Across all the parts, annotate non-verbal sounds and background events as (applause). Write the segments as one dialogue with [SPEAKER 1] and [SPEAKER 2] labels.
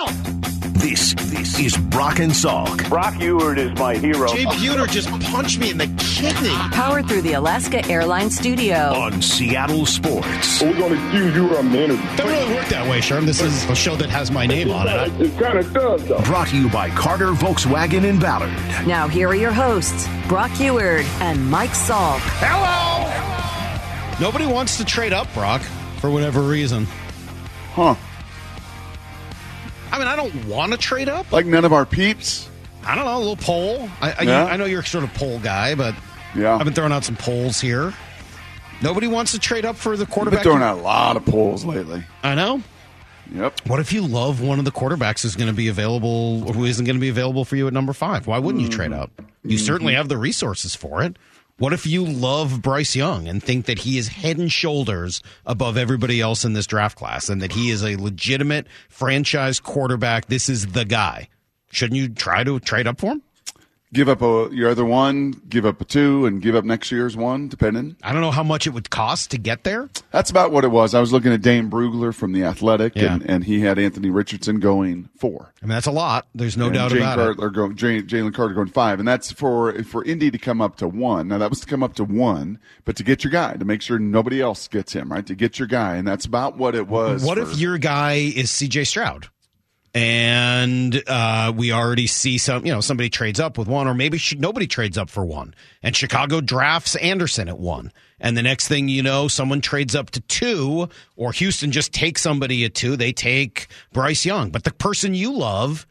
[SPEAKER 1] up!
[SPEAKER 2] This this is Brock and Salk.
[SPEAKER 3] Brock Huard is my hero.
[SPEAKER 4] Jay Buhner just punched me in the kidney.
[SPEAKER 5] Powered through the Alaska Airlines studio.
[SPEAKER 2] on Seattle Sports.
[SPEAKER 6] We're going to accuse you of minute.
[SPEAKER 4] Doesn't really work that way, Sherm. This is a show that has my name on it.
[SPEAKER 6] It kind of does, though.
[SPEAKER 2] Brought to you by Carter Volkswagen in Ballard.
[SPEAKER 5] Now, here are your hosts, Brock Huard and Mike Salk. Hello!
[SPEAKER 4] Nobody wants to trade up, Brock, for whatever reason.
[SPEAKER 7] Huh.
[SPEAKER 4] I mean, I don't want to trade up.
[SPEAKER 7] Like none of our peeps?
[SPEAKER 4] I don't know, a little poll. I, I,
[SPEAKER 7] Yeah.
[SPEAKER 4] I know you're sort of poll guy, but
[SPEAKER 7] Yeah.
[SPEAKER 4] I've been throwing out some polls here. Nobody wants to trade up for the
[SPEAKER 7] We've been
[SPEAKER 4] quarterback.
[SPEAKER 7] throwing out a lot of polls lately.
[SPEAKER 4] I know.
[SPEAKER 7] Yep.
[SPEAKER 4] What if you love one of the quarterbacks who's going to be available, or who isn't going to be available for you at number five? Why wouldn't you hmm. trade up? You hmm. certainly have the resources for it. What if you love Bryce Young and think that he is head and shoulders above everybody else in this draft class and that he is a legitimate franchise quarterback? This is the guy. Shouldn't you try to trade up for him?
[SPEAKER 7] Give up a, your other one, give up a two, and give up next year's one, depending.
[SPEAKER 4] I don't know how much it would cost to get there.
[SPEAKER 7] That's about what it was. I was looking at Dane Brugler from The Athletic,
[SPEAKER 4] Yeah.
[SPEAKER 7] and, and he had Anthony Richardson going four.
[SPEAKER 4] I mean, that's a lot. There's no
[SPEAKER 7] and
[SPEAKER 4] doubt
[SPEAKER 7] Jalen
[SPEAKER 4] about it.
[SPEAKER 7] Carter Going, Jay- Jalen Carter going five, and that's for for Indy to come up to one. Now that was to come up to one, but to get your guy to make sure nobody else gets him right to get your guy, and that's about what it was.
[SPEAKER 4] What
[SPEAKER 7] for-
[SPEAKER 4] if your guy is CJ Stroud? And uh, we already see some, you know, somebody trades up with one, or maybe sh- nobody trades up for one. And Chicago drafts Anderson at one. And the next thing you know, someone trades up to two, or Houston just takes somebody at two. They take Bryce Young. But the person you love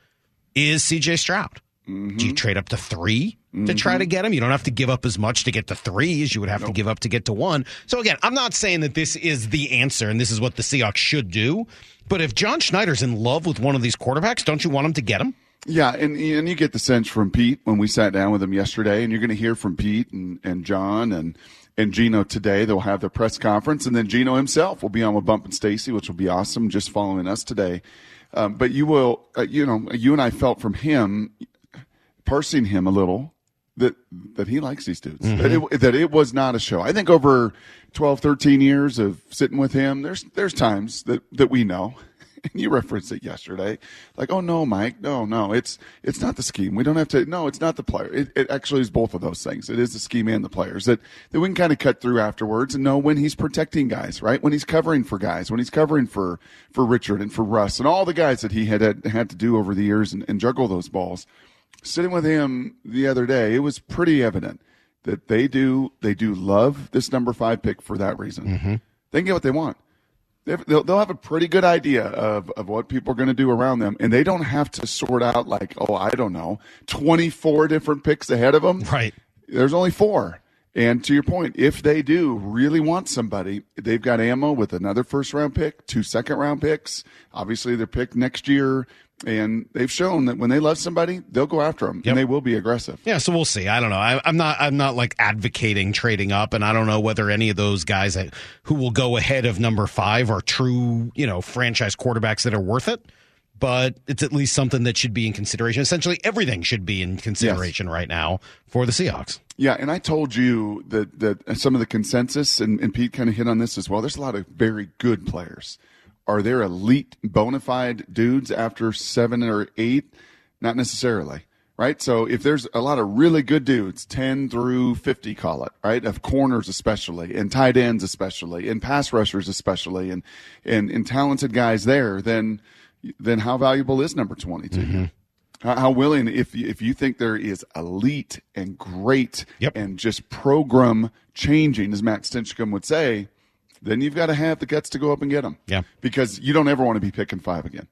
[SPEAKER 4] is CJ Stroud. Do you trade up to 3 to try to get him? You don't have to give up as much to get to three as you would have to give up to get to one. So again, I'm not saying that this is the answer and this is what the Seahawks should do. But if John Schneider's in love with one of these quarterbacks, don't you want him to get him?
[SPEAKER 7] Yeah, and and you get the sense from Pete when we sat down with him yesterday, and you're going to hear from Pete and, and John and and Geno today. They'll have their press conference, and then Geno himself will be on with Bump and Stacy, which will be awesome. Just following us today, um, but you will, uh, you know, you and I felt from him, parsing him a little, that that he likes these dudes. Mm-hmm. That, it, that it was not a show. I think over 12, 13 years of sitting with him, there's there's times that that we know. (laughs) And you referenced it yesterday, like, oh no, Mike, no, no, it's it's not the scheme. We don't have to. No, it's not the player. It, it actually is both of those things. It is the scheme and the players that that we can kind of cut through afterwards and know when he's protecting guys, right? When he's covering for guys, when he's covering for for Richard and for Russ and all the guys that he had had, had to do over the years and, and juggle those balls sitting with him the other day, it was pretty evident that they do they do love this number five pick for that reason. Mm-hmm. They can get what they want. They'll, they'll have a pretty good idea of, of what people are going to do around them, and they don't have to sort out like, oh, I don't know, twenty four different picks ahead of them.
[SPEAKER 4] Right.
[SPEAKER 7] There's only four. And to your point, if they do really want somebody, they've got ammo with another first round pick, two second round picks. Obviously, they're picked next year, and they've shown that when they love somebody, they'll go after them,
[SPEAKER 4] Yep.
[SPEAKER 7] and they will be aggressive.
[SPEAKER 4] Yeah, so we'll see. I don't know. I, I'm not. I'm not like advocating trading up, and I don't know whether any of those guys that, who will go ahead of number five are true, you know, franchise quarterbacks that are worth it. But it's at least something that should be in consideration. Essentially, everything should be in consideration right now for the Seahawks.
[SPEAKER 7] Yeah, and I told you that that some of the consensus, and, and Pete kind of hit on this as well. There's a lot of very good players. Are there elite, bona fide dudes after seven or eight? Not necessarily, right? So if there's a lot of really good dudes, ten through fifty, call it right, of corners especially, and tight ends especially, and pass rushers especially, and and, and talented guys there, then then how valuable is number twenty to you? Mm-hmm. How, how willing, if you- if you think there is elite and great
[SPEAKER 4] Yep.
[SPEAKER 7] and just program changing, as Matt Stinchcomb would say, then you've got to have the guts to go up and get them.
[SPEAKER 4] Yeah.
[SPEAKER 7] because you don't ever want to be picking five again.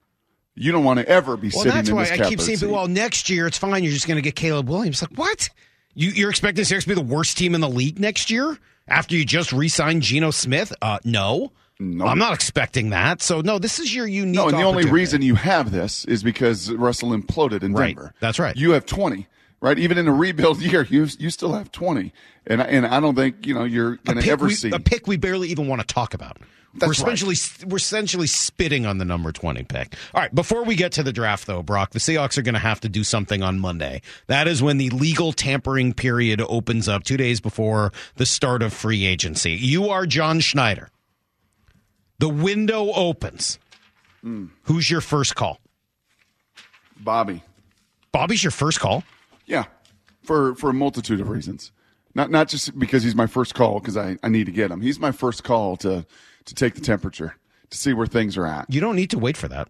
[SPEAKER 7] You don't want to ever be
[SPEAKER 4] Well,
[SPEAKER 7] sitting
[SPEAKER 4] that's why I keep saying, well, next year it's fine. You're just going to get Caleb Williams. Like, what? You, you're expecting Seahawks to be the worst team in the league next year after you just re-signed Geno Smith? Uh, no.
[SPEAKER 7] No.
[SPEAKER 4] I'm not expecting that. So, no, this is your unique
[SPEAKER 7] No, and the only reason you have this is because Russell imploded in
[SPEAKER 4] Right.
[SPEAKER 7] Denver.
[SPEAKER 4] That's right.
[SPEAKER 7] You have twenty, right? Even in a rebuild (laughs) year, you you still have twenty, and I- and I don't think you know you're going to ever
[SPEAKER 4] we,
[SPEAKER 7] see
[SPEAKER 4] a pick we barely even want to talk about.
[SPEAKER 7] That's
[SPEAKER 4] we're essentially we're essentially spitting on the number twenty pick. All right, before we get to the draft, though, Brock, the Seahawks are going to have to do something on Monday. That is when the legal tampering period opens up, two days before the start of free agency. You are John Schneider. The window opens.
[SPEAKER 7] Hmm.
[SPEAKER 4] Who's your first call?
[SPEAKER 7] Bobby.
[SPEAKER 4] Bobby's your first call.
[SPEAKER 7] Yeah, for for a multitude of reasons. Not not just because he's my first call because I, I need to get him. He's my first call to to take the temperature to see where things are at.
[SPEAKER 4] You don't need to wait for that.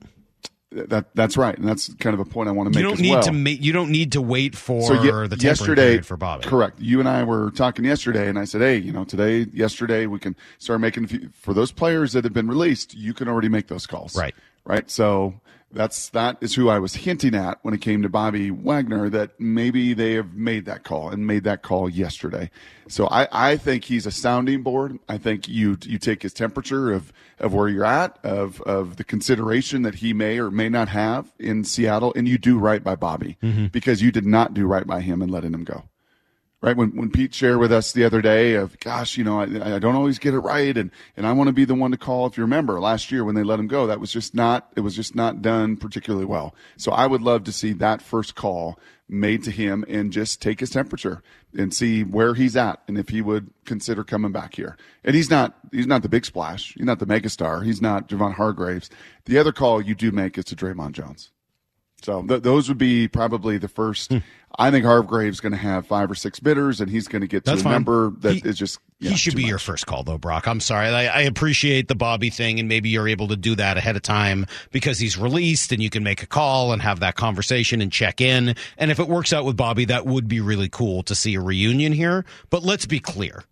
[SPEAKER 7] That that's right, and that's kind of a point I want to make.
[SPEAKER 4] You don't need
[SPEAKER 7] well.
[SPEAKER 4] to make. You don't need to wait for
[SPEAKER 7] So ye-
[SPEAKER 4] the
[SPEAKER 7] yesterday,
[SPEAKER 4] for Bobby.
[SPEAKER 7] correct. You and I were talking yesterday, and I said, "Hey, you know, today, yesterday, we can start making for those players that have been released. You can already make those calls,
[SPEAKER 4] Right.
[SPEAKER 7] Right. So that's that is who I was hinting at when it came to Bobby Wagner that maybe they have made that call and made that call yesterday. So I, I think he's a sounding board. I think you you take his temperature of of where you're at, of of the consideration that he may or may not have in Seattle, and you do right by Bobby mm-hmm. because you did not do right by him and letting him go right? When when Pete shared with us the other day of gosh you know I, I don't always get it right and and I want to be the one to call if you remember last year when they let him go. That was just not it was just not done particularly well. So I would love to see that first call made to him and just take his temperature and see where he's at and if he would consider coming back here. And he's not he's not the big splash. He's not the megastar. He's not Javon Hargraves the other call you do make is to Dre'Mont Jones so th- those would be probably the first. Hmm. I think Hargrave's going to have five or six bidders, and he's going to get to
[SPEAKER 4] That's
[SPEAKER 7] a
[SPEAKER 4] fine.
[SPEAKER 7] number that is
[SPEAKER 4] He-
[SPEAKER 7] just.
[SPEAKER 4] he should
[SPEAKER 7] too
[SPEAKER 4] be
[SPEAKER 7] much.
[SPEAKER 4] your first call, though, Brock. I'm sorry. I, I appreciate the Bobby thing, and maybe you're able to do that ahead of time because he's released, and you can make a call and have that conversation and check in. And if it works out with Bobby, that would be really cool to see a reunion here. But let's be clear.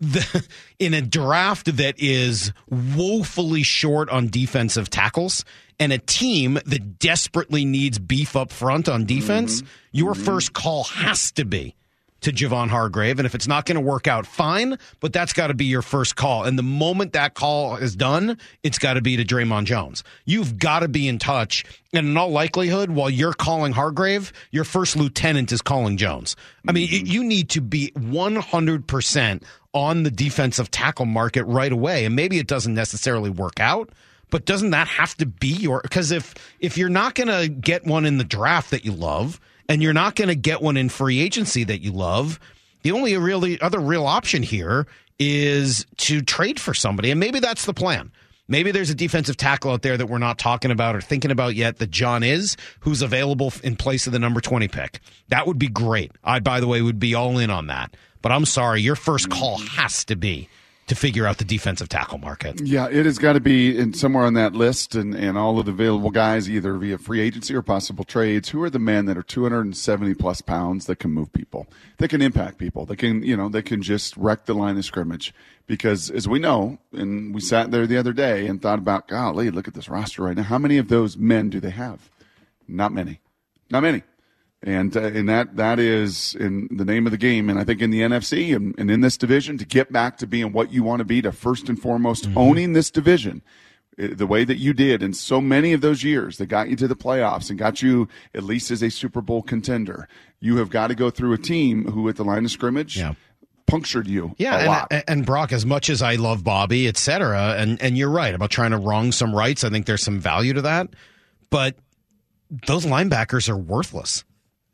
[SPEAKER 4] The, in a draft that is woefully short on defensive tackles and a team that desperately needs beef up front on defense, mm-hmm. your mm-hmm. first call has to be to Javon Hargrave. And if it's not going to work out, fine, but that's got to be your first call. And the moment that call is done, it's got to be to Dre'Mont Jones. You've got to be in touch. And in all likelihood, while you're calling Hargrave, your first lieutenant is calling Jones. I mean, y- mm-hmm. you need to be 100% on the defensive tackle market right away. And maybe it doesn't necessarily work out. But doesn't that have to be your? Because if if you're not going to get one in the draft that you love, and you're not going to get one in free agency that you love, the only really other real option here is to trade for somebody, and maybe that's the plan. Maybe there's a defensive tackle out there that we're not talking about or thinking about yet that John is, who's available in place of the number 20 pick. That would be great. I, by the way, would be all in on that. But I'm sorry, your first call has to be to figure out the defensive tackle market.
[SPEAKER 7] Yeah, it has got to be in somewhere on that list, and, and all of the available guys, either via free agency or possible trades. Who are the men that are 270 plus pounds that can move people, that can impact people, that can you know that can just wreck the line of scrimmage? Because as we know, and we sat there the other day and thought about, golly, look at this roster right now. How many of those men do they have? Not many, not many. And uh, and that that is in the name of the game. And I think in the NFC and, and in this division, to get back to being what you want to be, to first and foremost owning this division, uh, the way that you did in so many of those years that got you to the playoffs and got you at least as a Super Bowl contender, you have got to go through a team who at the line of scrimmage
[SPEAKER 4] Yeah.
[SPEAKER 7] punctured you
[SPEAKER 4] Yeah, and, and- Brock, as much as I love Bobby, et cetera, and and you're right about trying to wrong some rights. I think there's some value to that, but those linebackers are worthless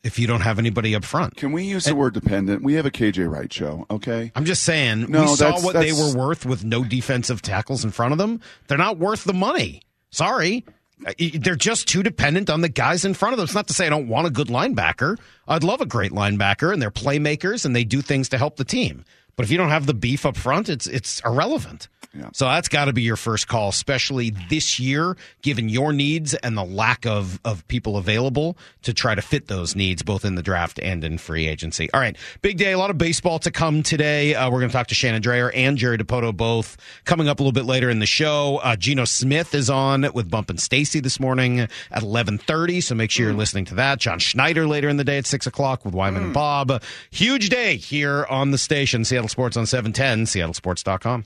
[SPEAKER 4] if you don't have anybody up front.
[SPEAKER 7] Can we use the word dependent? We have a KJ Wright show, okay?
[SPEAKER 4] I'm just saying,
[SPEAKER 7] No,
[SPEAKER 4] we saw
[SPEAKER 7] that's-
[SPEAKER 4] what they were worth with no defensive tackles in front of them. They're not worth the money. Sorry. Uh, They're just too dependent on the guys in front of them. It's not to say I don't want a good linebacker. I'd love a great linebacker, and they're playmakers, and they do things to help the team. But if you don't have the beef up front, it's it's irrelevant.
[SPEAKER 7] Yeah.
[SPEAKER 4] So that's got to be your first call, especially this year, given your needs and the lack of, of people available to try to fit those needs, both in the draft and in free agency. All right, big day, a lot of baseball to come today. Uh, we're going to talk to Shannon Drayer and Jerry Dipoto both coming up a little bit later in the show. Uh, Geno Smith is on with Bump and Stacy this morning at eleven thirty, so make sure you're listening to that. John Schneider later in the day at six o'clock with Wyman and Bob. Huge day here on the station, Seattle Sports on seven ten, SeattleSports.com.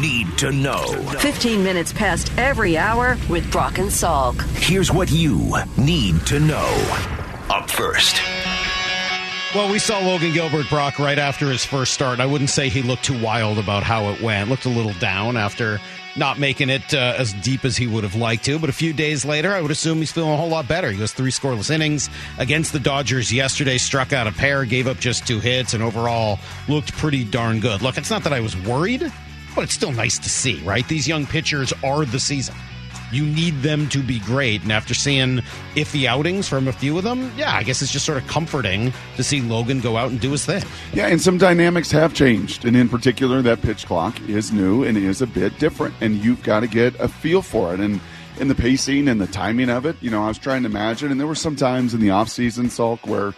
[SPEAKER 2] Need to know.
[SPEAKER 5] 15 minutes past every hour with Brock and Salk.
[SPEAKER 2] Here's what you need to know. Up first.
[SPEAKER 4] Well, we saw Logan Gilbert Brock right after his first start. I wouldn't say he looked too wild about how it went. Looked a little down after not making it uh, as deep as he would have liked to. But a few days later, I would assume he's feeling a whole lot better. He goes three scoreless innings against the Dodgers yesterday, struck out a pair, gave up just two hits, and overall looked pretty darn good. Look, it's not that I was worried, but it's still nice to see, right? These young pitchers are the season. you need them to be great. And after seeing iffy outings from a few of them, yeah, I guess it's just sort of comforting to see Logan go out and do his thing.
[SPEAKER 7] Yeah, and some dynamics have changed. And in particular, that pitch clock is new and is a bit different. And you've got to get a feel for it. And in the pacing and the timing of it, you know, I was trying to imagine. And there were some times in the offseason, Salk, where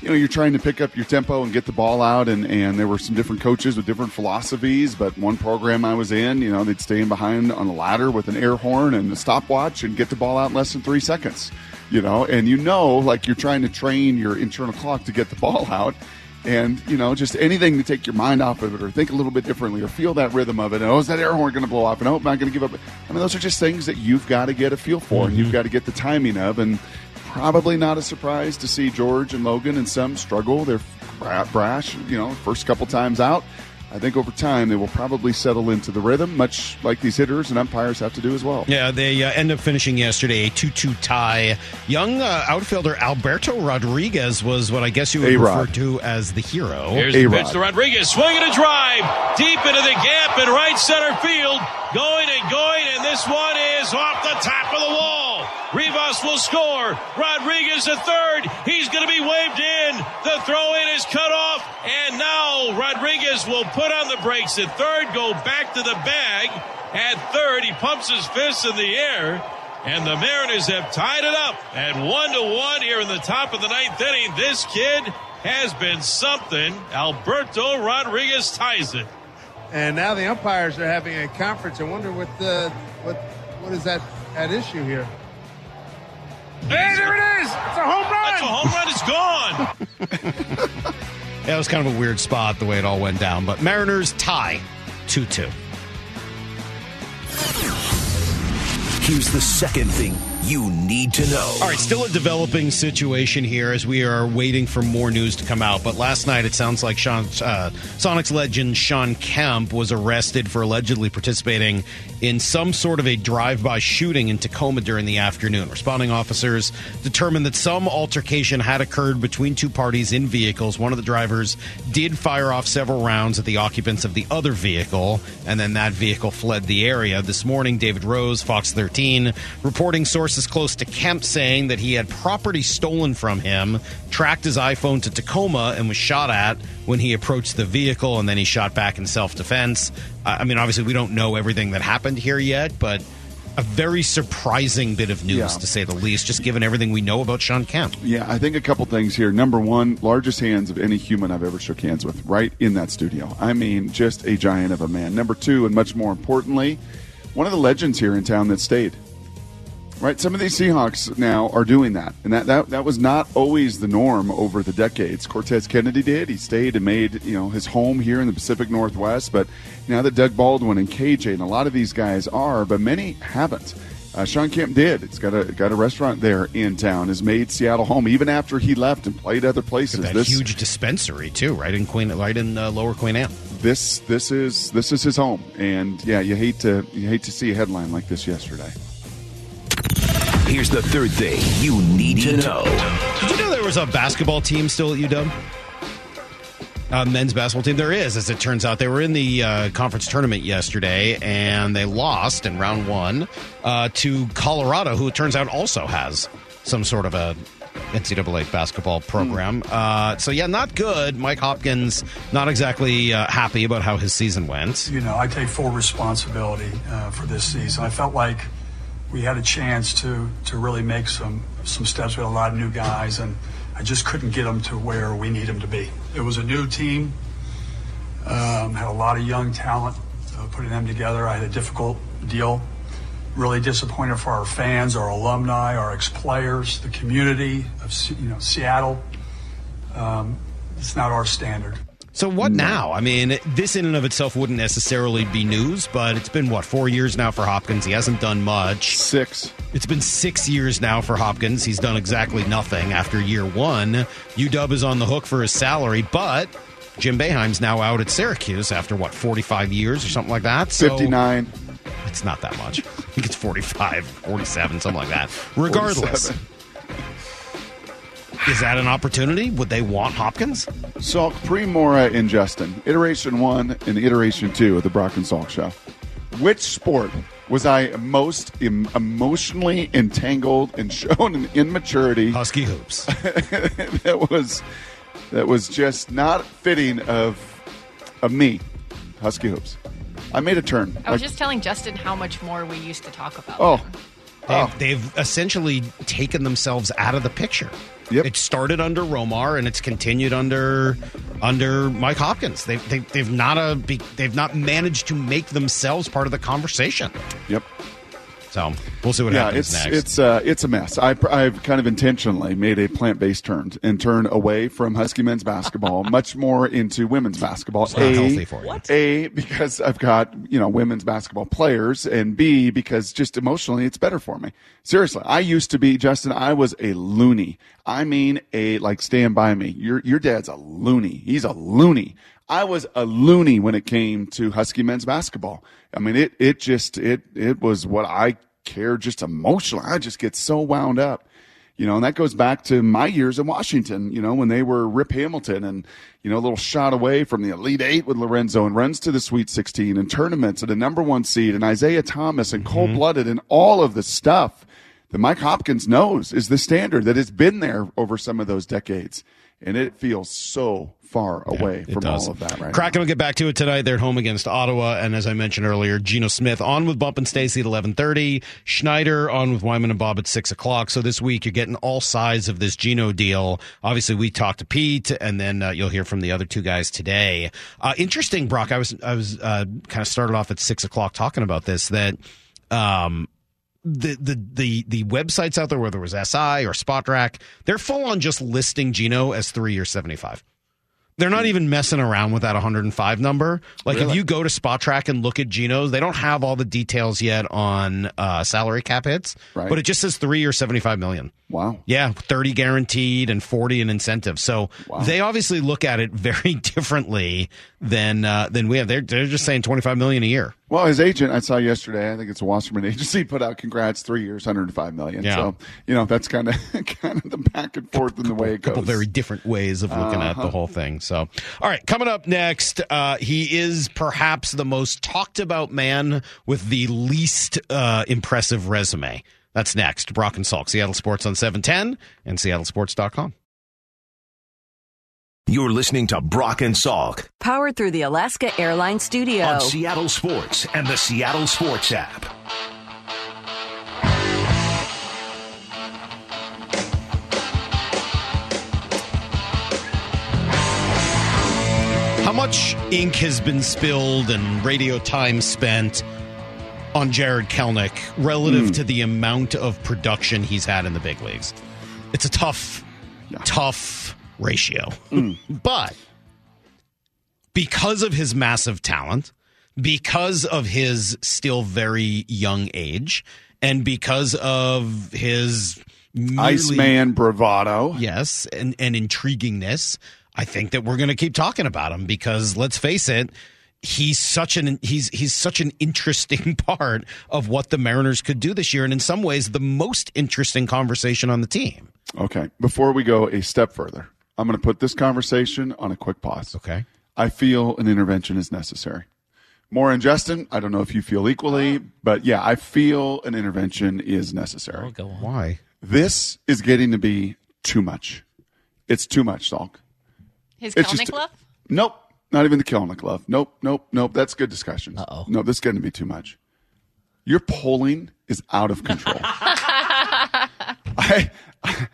[SPEAKER 7] you know you're trying to pick up your tempo and get the ball out and, and there were some different coaches with different philosophies but one program i was in you know they'd stay in behind on a ladder with an air horn and a stopwatch and get the ball out in less than three seconds you know? And you know like you're trying to train your internal clock to get the ball out and you know just anything to take your mind off of it or think a little bit differently or feel that rhythm of it. And, oh is that air horn going to blow off? And oh am i going to give up? I mean those are just things that you've got to get a feel for and you've mm-hmm. got to get the timing of and probably not a surprise to see George and Logan and some struggle. They're brash, you know, first couple times out. I think over time they will probably settle into the rhythm, much like these hitters and umpires have to do as well.
[SPEAKER 4] Yeah, they uh, end up finishing yesterday a 2 2 tie. Young uh, outfielder Alberto Rodriguez was what I guess you would
[SPEAKER 7] A-Rod.
[SPEAKER 4] refer to as the hero.
[SPEAKER 1] Here's the
[SPEAKER 7] A-Rod.
[SPEAKER 1] pitch to Rodriguez, swinging a drive deep into the gap in right center field, going and going, and this one is off the top of the wall. Rivas will score. Rodriguez at third. He's going to be waved in. The throw in is cut off, and now Rodriguez will put on the brakes at third, go back to the bag at third. He pumps his fists in the air. And the Mariners have tied it up at one to one here in the top of the ninth inning. This kid has been something. Alberto Rodriguez ties it.
[SPEAKER 3] And now the umpires are having a conference. I wonder what the what what is that at issue here? Hey, there it is! It's a home run.
[SPEAKER 1] That's a home run. It's gone. (laughs)
[SPEAKER 4] Yeah, it was kind of a weird spot the way it all went down. But Mariners tie 2 2.
[SPEAKER 2] Here's the second thing you need to know.
[SPEAKER 4] All right, still a developing situation here as we are waiting for more news to come out. But last night, it sounds like Shawn, uh, Sonics legend Shawn Kemp was arrested for allegedly participating in some sort of a drive-by shooting in Tacoma during the afternoon. Responding officers determined that some altercation had occurred between two parties in vehicles. One of the drivers did fire off several rounds at the occupants of the other vehicle, and then that vehicle fled the area. This morning, David Rose, Fox 13, reporting sources close to Kemp saying that he had property stolen from him, tracked his iPhone to Tacoma, and was shot at when he approached the vehicle, and then he shot back in self defense. I mean, obviously, we don't know everything that happened here yet, but a very surprising bit of news,
[SPEAKER 7] Yeah.
[SPEAKER 4] to say the least, just given everything we know about Shawn Kemp.
[SPEAKER 7] Yeah, I think a couple things here. Number one, largest hands of any human I've ever shook hands with, right in that studio. I mean, just a giant of a man. Number two, and much more importantly, one of the legends here in town that stayed. Right, some of these Seahawks now are doing that, and that, that that was not always the norm over the decades. Cortez Kennedy did; he stayed and made you know his home here in the Pacific Northwest. But now that Doug Baldwin and KJ and a lot of these guys are, but many haven't. Uh, Shawn Kemp did. It's got a got a restaurant there in town. Has made Seattle home even after he left and played other places.
[SPEAKER 4] That
[SPEAKER 7] This
[SPEAKER 4] huge dispensary too, right in Queen, right in uh, Lower Queen Anne.
[SPEAKER 7] this this is this is his home, and yeah, you hate to you hate to see a headline like this yesterday.
[SPEAKER 2] Here's the third thing you need to know.
[SPEAKER 4] Did you know there was a basketball team still at UW? Uh, men's basketball team. There is, as it turns out. They were in the uh, conference tournament yesterday, and they lost in round one uh, to Colorado, who it turns out also has some sort of a NCAA basketball program. Uh, so yeah, not good. Mike Hopkins not exactly uh, happy about how his season went.
[SPEAKER 8] you know, I take full responsibility uh, for this season. I felt like we had a chance to to really make some some steps. We had a lot of new guys, and I just couldn't get them to where we need them to be. It was a new team, um, had a lot of young talent. Uh, putting them together, I had a difficult deal. Really disappointed for our fans, our alumni, our ex-players, the community of you know Seattle. Um, it's not our standard.
[SPEAKER 4] So what now? I mean, this in and of itself wouldn't necessarily be news, but it's been what four years now for Hopkins. He hasn't done much.
[SPEAKER 7] Six.
[SPEAKER 4] It's been six years now for Hopkins. He's done exactly nothing after year one. UW is on the hook for his salary, but Jim Boeheim's now out at Syracuse after what, 45 years or something like that? So
[SPEAKER 7] 59.
[SPEAKER 4] It's not that much. I think it's 45, 47, something like that. Regardless,
[SPEAKER 7] 47.
[SPEAKER 4] Is that an opportunity? Would they want Hopkins?
[SPEAKER 7] Salk, pre Mora and uh, Justin, iteration one and iteration two of the Brock and Salk show. which sport was I most em- emotionally entangled and (laughs) shown an immaturity
[SPEAKER 4] Husky hoops. (laughs)
[SPEAKER 7] that was that was just not fitting of of me? Husky hoops. I made a turn.
[SPEAKER 9] I was
[SPEAKER 7] Like,
[SPEAKER 9] just telling Justin how much more we used to talk about.
[SPEAKER 7] oh,
[SPEAKER 9] them.
[SPEAKER 4] They've, oh. they've essentially taken themselves out of the picture.
[SPEAKER 7] Yep.
[SPEAKER 4] It started under Romar and it's continued under under Mike Hopkins. They've they, they've not a be, they've not managed to make themselves part of the conversation.
[SPEAKER 7] yep.
[SPEAKER 4] So we'll see what
[SPEAKER 7] yeah,
[SPEAKER 4] happens
[SPEAKER 7] it's
[SPEAKER 4] next.
[SPEAKER 7] it's uh, it's a mess. I, I've kind of intentionally made a plant based turn and turn away from Husky men's basketball, (laughs) much more into women's basketball.
[SPEAKER 4] It's not healthy for you. What?
[SPEAKER 7] A because I've got you know women's basketball players, and B because just emotionally it's better for me. Seriously, I used to be Justin. I was a loony. I mean a like stand by me. Your your dad's a loony. He's a loony. I was a loony when it came to Husky men's basketball. I mean, it it just it it was what I care just emotionally. I just get so wound up, you know, and that goes back to my years in Washington. You know, when they were Rip Hamilton and you know a little shot away from the Elite Eight with Lorenzo and runs to the Sweet 16 and tournaments and a number one seed and Isaiah Thomas and mm-hmm. cold blooded and all of the stuff that Mike Hopkins knows is the standard that has been there over some of those decades, and it feels so far away
[SPEAKER 4] It
[SPEAKER 7] from all of that right
[SPEAKER 4] Kraken will get back to it tonight. They're at home against Ottawa, and as I mentioned earlier, Geno Smith on with Bump and Stacy at eleven thirty. Schneider on with Wyman and Bob at six o'clock. So this week you're getting all sides of this Geno deal. Obviously, we talked to Pete, and then uh, you'll hear from the other two guys today. Uh, interesting, Brock. I was I was uh, kind of started off at six o'clock talking about this that. Um, the, the the the websites out there, whether it was SI or Spotrac, they're full on just listing Geno as three or seventy five. They're not even messing around with that 105 number. Like if you go to Spotrac and look at Geno's, they don't have all the details yet on uh, salary cap hits,
[SPEAKER 7] Right.
[SPEAKER 4] but it just says three or 75 million.
[SPEAKER 7] Wow.
[SPEAKER 4] Yeah, 30 guaranteed and 40 in incentive. So
[SPEAKER 7] Wow.
[SPEAKER 4] they obviously look at it (laughs) very differently than uh, than we have. They're they're just saying 25 million a year.
[SPEAKER 7] Well, his agent I saw yesterday, I think it's a Wasserman (laughs) agency, put out congrats, three years, 105 million.
[SPEAKER 4] Yeah.
[SPEAKER 7] So, you know, that's kind of (laughs) kind of the back and forth in the way it goes.
[SPEAKER 4] couple very different ways of looking at
[SPEAKER 7] Uh-huh.
[SPEAKER 4] the whole thing. So, all right, coming up next, uh, he is perhaps the most talked about man with the least uh, impressive resume. That's next. Brock and Salk, Seattle Sports on 710 and seattlesports.com.
[SPEAKER 2] You're listening to Brock and Salk
[SPEAKER 5] Powered through the Alaska Airlines Studio.
[SPEAKER 2] on Seattle Sports and the Seattle Sports app.
[SPEAKER 4] How much ink has been spilled and radio time spent on Jarred Kelenic relative hmm. to the amount of production he's had in the big leagues? It's a tough, tough ratio. Mm. (laughs) but because of his massive talent, because of his still very young age, and because of his merely-
[SPEAKER 7] Iceman bravado.
[SPEAKER 4] yes, and, and intriguingness, I think that we're going to keep talking about him because let's face it, he's such an he's he's such an interesting (laughs) part of what the Mariners could do this year, and in some ways, the most interesting conversation on the team.
[SPEAKER 7] Okay. Before we go a step further, I'm going to put this conversation on a quick pause.
[SPEAKER 4] Okay.
[SPEAKER 7] I feel an intervention is necessary. More and Justin, I don't know if you feel equally, but yeah, I feel an intervention is necessary.
[SPEAKER 10] Oh, go on.
[SPEAKER 4] Why?
[SPEAKER 7] This is getting to be too much. It's too much, Salk.
[SPEAKER 9] His
[SPEAKER 7] It's
[SPEAKER 9] Kelenic
[SPEAKER 7] just-
[SPEAKER 9] love?
[SPEAKER 7] Nope. Not even the Kelenic love. Nope, nope, nope. That's good discussion.
[SPEAKER 10] Uh-oh.
[SPEAKER 7] No, this is going to be too much. Your polling is out of control. (laughs) I, I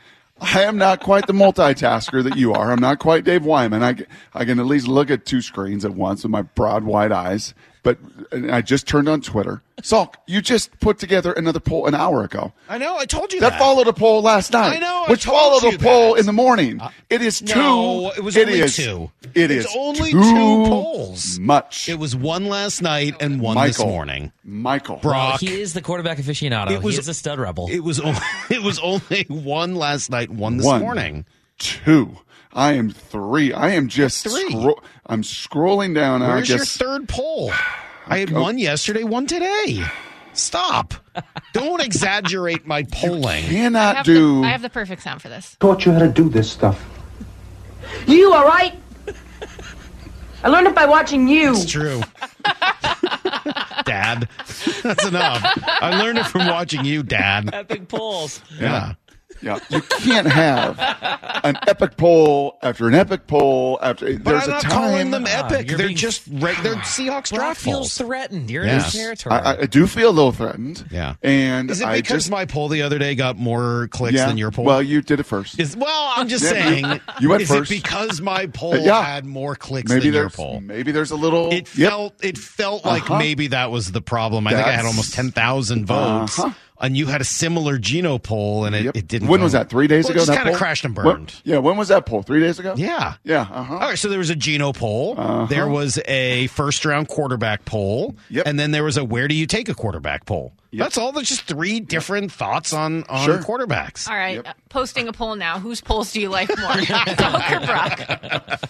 [SPEAKER 7] am not quite the multitasker that you are. I'm not quite Dave Wyman. I, I can at least look at two screens at once with my broad, wide eyes. But and I just turned on Twitter. Salk, you just put together another poll an hour ago.
[SPEAKER 4] I know. I told you
[SPEAKER 7] That
[SPEAKER 4] that.
[SPEAKER 7] followed a poll last night.
[SPEAKER 4] I know, I
[SPEAKER 7] Which
[SPEAKER 4] told
[SPEAKER 7] followed
[SPEAKER 4] you
[SPEAKER 7] a poll
[SPEAKER 4] that.
[SPEAKER 7] in the morning. Uh, it is two.
[SPEAKER 4] No, it was only
[SPEAKER 7] is-
[SPEAKER 4] two.
[SPEAKER 7] It
[SPEAKER 4] It's only two polls.
[SPEAKER 7] Much.
[SPEAKER 4] It was one last night and one
[SPEAKER 7] Michael.
[SPEAKER 4] this morning.
[SPEAKER 7] Michael.
[SPEAKER 4] Brock.
[SPEAKER 10] He is the quarterback aficionado.
[SPEAKER 4] It was-
[SPEAKER 10] he is a stud rebel.
[SPEAKER 4] It was (laughs) only, it was only one last night, one this
[SPEAKER 7] One.
[SPEAKER 4] morning.
[SPEAKER 7] Two. I am three. I am just
[SPEAKER 4] Three.
[SPEAKER 7] scro- I'm scrolling down. and I
[SPEAKER 4] Where's your third poll? (sighs) I had
[SPEAKER 7] Oh.
[SPEAKER 4] one yesterday, one today. Stop. Don't (laughs) exaggerate my polling.
[SPEAKER 9] I
[SPEAKER 7] cannot
[SPEAKER 9] have,
[SPEAKER 7] do.
[SPEAKER 9] the, I have the perfect sound for this.
[SPEAKER 11] taught you how to do this stuff.
[SPEAKER 12] You all right? I learned it by watching you.
[SPEAKER 4] It's true. (laughs) Dad. Dad. (laughs) That's enough. I learned it from watching you, Dad.
[SPEAKER 10] Epic polls.
[SPEAKER 4] Yeah.
[SPEAKER 7] Yeah, you can't have an epic poll after an epic poll after.
[SPEAKER 4] But
[SPEAKER 7] there's
[SPEAKER 4] I'm
[SPEAKER 7] a
[SPEAKER 4] not
[SPEAKER 7] time.
[SPEAKER 4] calling them epic.
[SPEAKER 10] you're
[SPEAKER 4] They're
[SPEAKER 10] being-
[SPEAKER 4] just re- they're Seahawks
[SPEAKER 10] Brock
[SPEAKER 4] draft
[SPEAKER 10] feels
[SPEAKER 4] polls.
[SPEAKER 10] threatened. You're
[SPEAKER 4] Yes.
[SPEAKER 10] in his territory.
[SPEAKER 7] I, I do feel a little threatened.
[SPEAKER 4] Yeah.
[SPEAKER 7] and
[SPEAKER 4] Is it
[SPEAKER 7] I
[SPEAKER 4] because
[SPEAKER 7] just
[SPEAKER 4] my poll the other day got more clicks
[SPEAKER 7] yeah.
[SPEAKER 4] than your poll?
[SPEAKER 7] Well, you did it first.
[SPEAKER 4] Is, well, I'm just
[SPEAKER 7] Yeah,
[SPEAKER 4] saying.
[SPEAKER 7] you went
[SPEAKER 4] is
[SPEAKER 7] first.
[SPEAKER 4] it because my poll
[SPEAKER 7] Yeah.
[SPEAKER 4] had more clicks
[SPEAKER 7] maybe
[SPEAKER 4] than your poll?
[SPEAKER 7] maybe there's a little.
[SPEAKER 4] It
[SPEAKER 7] Yep.
[SPEAKER 4] felt it felt like
[SPEAKER 7] Uh-huh.
[SPEAKER 4] maybe that was the problem. I think I had almost ten thousand votes,
[SPEAKER 7] Uh-huh.
[SPEAKER 4] And you had a similar Geno poll, and it,
[SPEAKER 7] Yep.
[SPEAKER 4] it didn't.
[SPEAKER 7] When
[SPEAKER 4] go-
[SPEAKER 7] was that? Three days
[SPEAKER 4] Well,
[SPEAKER 7] ago.
[SPEAKER 4] It just kind of crashed and
[SPEAKER 7] When-
[SPEAKER 4] burned.
[SPEAKER 7] yeah. When was that poll? Three days ago.
[SPEAKER 4] Yeah.
[SPEAKER 7] Yeah. Uh-huh.
[SPEAKER 4] All right, so there was a Geno poll.
[SPEAKER 7] Uh-huh.
[SPEAKER 4] There was a first round quarterback poll.
[SPEAKER 7] Yep.
[SPEAKER 4] And then there was a where do you take a quarterback poll.
[SPEAKER 7] Yep.
[SPEAKER 4] That's all. There's just three different thoughts on on
[SPEAKER 7] Sure.
[SPEAKER 4] quarterbacks.
[SPEAKER 9] All right,
[SPEAKER 7] Yep.
[SPEAKER 9] uh, posting a poll now. Whose polls do you like more, (laughs) Doc or Brock?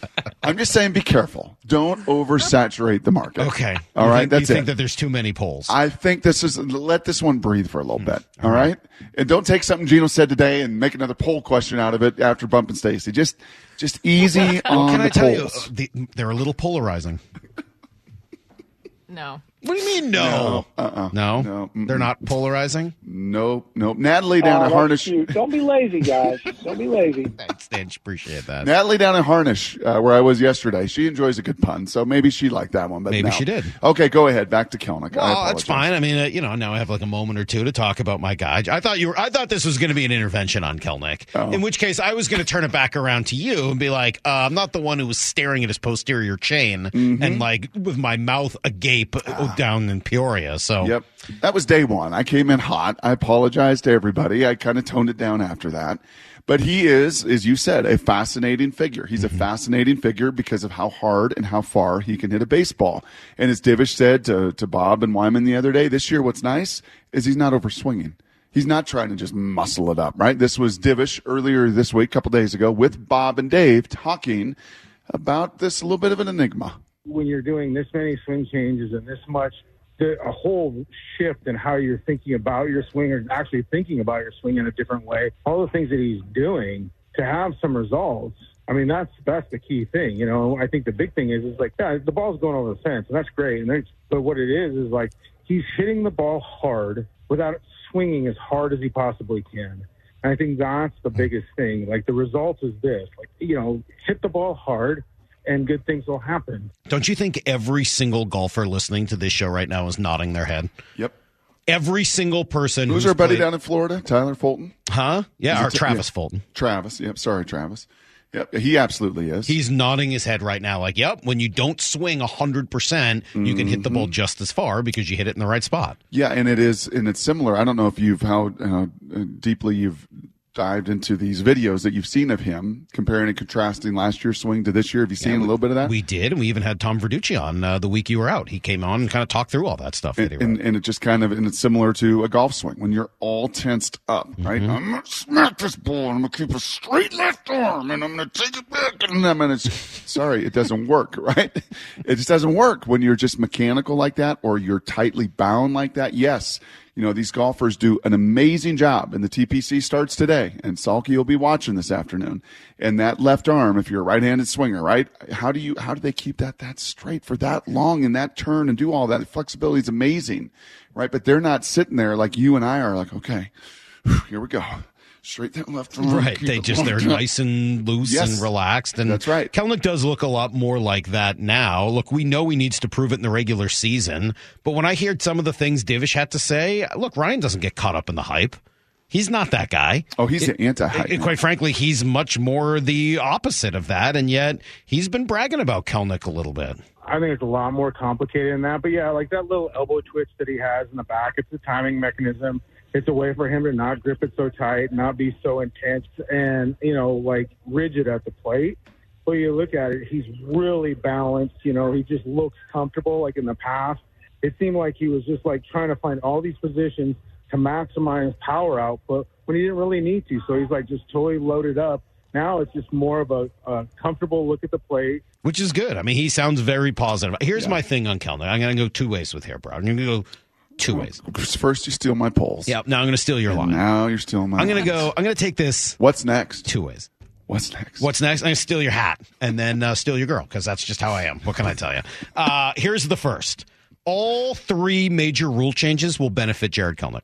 [SPEAKER 7] I'm just saying, be careful. Don't oversaturate the market.
[SPEAKER 4] Okay.
[SPEAKER 7] All
[SPEAKER 4] You
[SPEAKER 7] right.
[SPEAKER 4] think-
[SPEAKER 7] That's
[SPEAKER 4] you
[SPEAKER 7] it.
[SPEAKER 4] think that there's too many polls.
[SPEAKER 7] I think this is let this one breathe for a little bit. All right? and don't take something Geno said today and make another poll question out of it after bumping Stacy. Just, just easy on
[SPEAKER 4] Can
[SPEAKER 7] the
[SPEAKER 4] I tell you,
[SPEAKER 7] polls.
[SPEAKER 4] uh, the, they're a little polarizing.
[SPEAKER 9] No.
[SPEAKER 4] What do you mean no?
[SPEAKER 7] No, uh-uh.
[SPEAKER 4] No?
[SPEAKER 7] No.
[SPEAKER 4] They're not polarizing?
[SPEAKER 7] Nope, nope. Natalie down
[SPEAKER 6] Oh,
[SPEAKER 7] at
[SPEAKER 6] that's
[SPEAKER 7] Harnish.
[SPEAKER 6] cute. Don't be lazy, guys. Don't be lazy. (laughs)
[SPEAKER 4] Thanks, Stinch. Appreciate that.
[SPEAKER 7] Natalie down at Harnish, uh, where I was yesterday. She enjoys a good pun, so maybe she liked that one. But
[SPEAKER 4] Maybe
[SPEAKER 7] no.
[SPEAKER 4] she did.
[SPEAKER 7] Okay, go ahead. Back to Kelenic. I
[SPEAKER 4] Well, that's fine. I mean, uh, you know, now I have like a moment or two to talk about my guy. I thought you were. I thought this was going to be an intervention on Kelenic.
[SPEAKER 7] Oh.
[SPEAKER 4] In which case, I was going to turn it back around to you and be like, uh, "I'm not the one who was staring at his posterior chain
[SPEAKER 7] Mm-hmm.
[SPEAKER 4] and like with my mouth agape uh, down in Peoria." So,
[SPEAKER 7] Yep. That was day one. I came in hot. I apologize to everybody. I kind of toned it down after that. But he is, as you said, a fascinating figure. He's
[SPEAKER 4] Mm-hmm.
[SPEAKER 7] a fascinating figure because of how hard and how far he can hit a baseball. And as Divish said to, to Bob and Wyman the other day, this year what's nice is he's not over swinging. He's not trying to just muscle it up, right? This was Divish earlier this week, a couple days ago, with Bob and Dave talking about this little bit of an enigma.
[SPEAKER 11] When you're doing this many swing changes and this much, a whole shift in how you're thinking about your swing or actually thinking about your swing in a different way. All the things that he's doing to have some results. I mean, that's that's the key thing. You know, I think the big thing is is like, yeah, the ball's going over the fence, and that's great. And but what it is is like he's hitting the ball hard without swinging as hard as he possibly can. And I think that's the biggest thing. Like the result is this: like you know, hit the ball hard, and good things will happen.
[SPEAKER 4] don't you think every single golfer listening to this show right now is nodding their head?
[SPEAKER 7] Yep.
[SPEAKER 4] Every single person.
[SPEAKER 7] Who's
[SPEAKER 4] who's
[SPEAKER 7] our buddy
[SPEAKER 4] played-
[SPEAKER 7] down in Florida? Tyler Fulton?
[SPEAKER 4] Huh? Yeah, or
[SPEAKER 7] it-
[SPEAKER 4] Travis
[SPEAKER 7] yeah.
[SPEAKER 4] Fulton.
[SPEAKER 7] Travis. Yep. Sorry, Travis. Yep. He absolutely is.
[SPEAKER 4] He's nodding his head right now, like, "Yep." When you don't swing hundred percent, you can hit the
[SPEAKER 7] Mm-hmm.
[SPEAKER 4] ball just as far because you hit it in the right spot.
[SPEAKER 7] yeah, and it is, and it's similar. I don't know if you've how uh, deeply you've dived into these videos that you've seen of him comparing and contrasting last year's swing to this year. Have you seen a little bit of that?
[SPEAKER 4] We did, and we even had Tom Verducci on uh, the week you were out. He came on and kind of talked through all that stuff. that
[SPEAKER 7] and, and, it just kind of and it's similar to a golf swing when you're all tensed up, right?
[SPEAKER 4] Mm-hmm.
[SPEAKER 7] I'm gonna smack this ball and I'm gonna keep a straight left arm and I'm gonna take it back and I'm sorry, it doesn't work, (laughs) right? It just doesn't work when you're just mechanical like that or you're tightly bound like that. Yes, you know, these golfers do an amazing job and the TPC starts today and Salky will be watching this afternoon. And that left arm, if you're a right-handed swinger, right? How do you, how do they keep that that straight for that long in that turn and do all that? Flexibility is amazing, right? But they're not sitting there like you and I are like, okay, here we go. Straight down left arm.
[SPEAKER 4] Right. They just they're
[SPEAKER 7] turn.
[SPEAKER 4] nice and loose
[SPEAKER 7] Yes.
[SPEAKER 4] and relaxed. And
[SPEAKER 7] That's right.
[SPEAKER 4] Kelenic does look a lot more like that now. Look, we know he needs to prove it in the regular season, but when I heard some of the things Divish had to say, look, Ryan doesn't get caught up in the hype. He's not that guy.
[SPEAKER 7] Oh, he's
[SPEAKER 4] It-
[SPEAKER 7] the anti-hype.
[SPEAKER 4] it- quite frankly, he's much more the opposite of that, and yet he's been bragging about Kelenic a little bit.
[SPEAKER 11] I think it's a lot more complicated than that. But yeah, like that little elbow twitch that he has in the back, it's a timing mechanism. It's a way for him to not grip it so tight, not be so intense and, you know, like rigid at the plate. But you look at it, he's really balanced. You know, he just looks comfortable. Like in the past, it seemed like he was just like trying to find all these positions to maximize power output when he didn't really need to. So he's like just totally loaded up. Now it's just more of a, a comfortable look at the plate.
[SPEAKER 4] Which is good. I mean, he sounds very positive. Here's my thing on Kelenic. I'm going to go two ways with here, bro. I'm going to go two ways.
[SPEAKER 7] First, you steal my polls.
[SPEAKER 4] Yeah. Now I'm going to steal your
[SPEAKER 7] And
[SPEAKER 4] line.
[SPEAKER 7] now you're stealing my.
[SPEAKER 4] I'm going to go. I'm going to take this
[SPEAKER 7] What's next?
[SPEAKER 4] two ways.
[SPEAKER 7] What's next?
[SPEAKER 4] What's next? I'm going to steal your hat and then uh, steal your girl because that's just how I am. What can I tell you? Uh, here's the first. All three major rule changes will benefit Jarred Kelenic.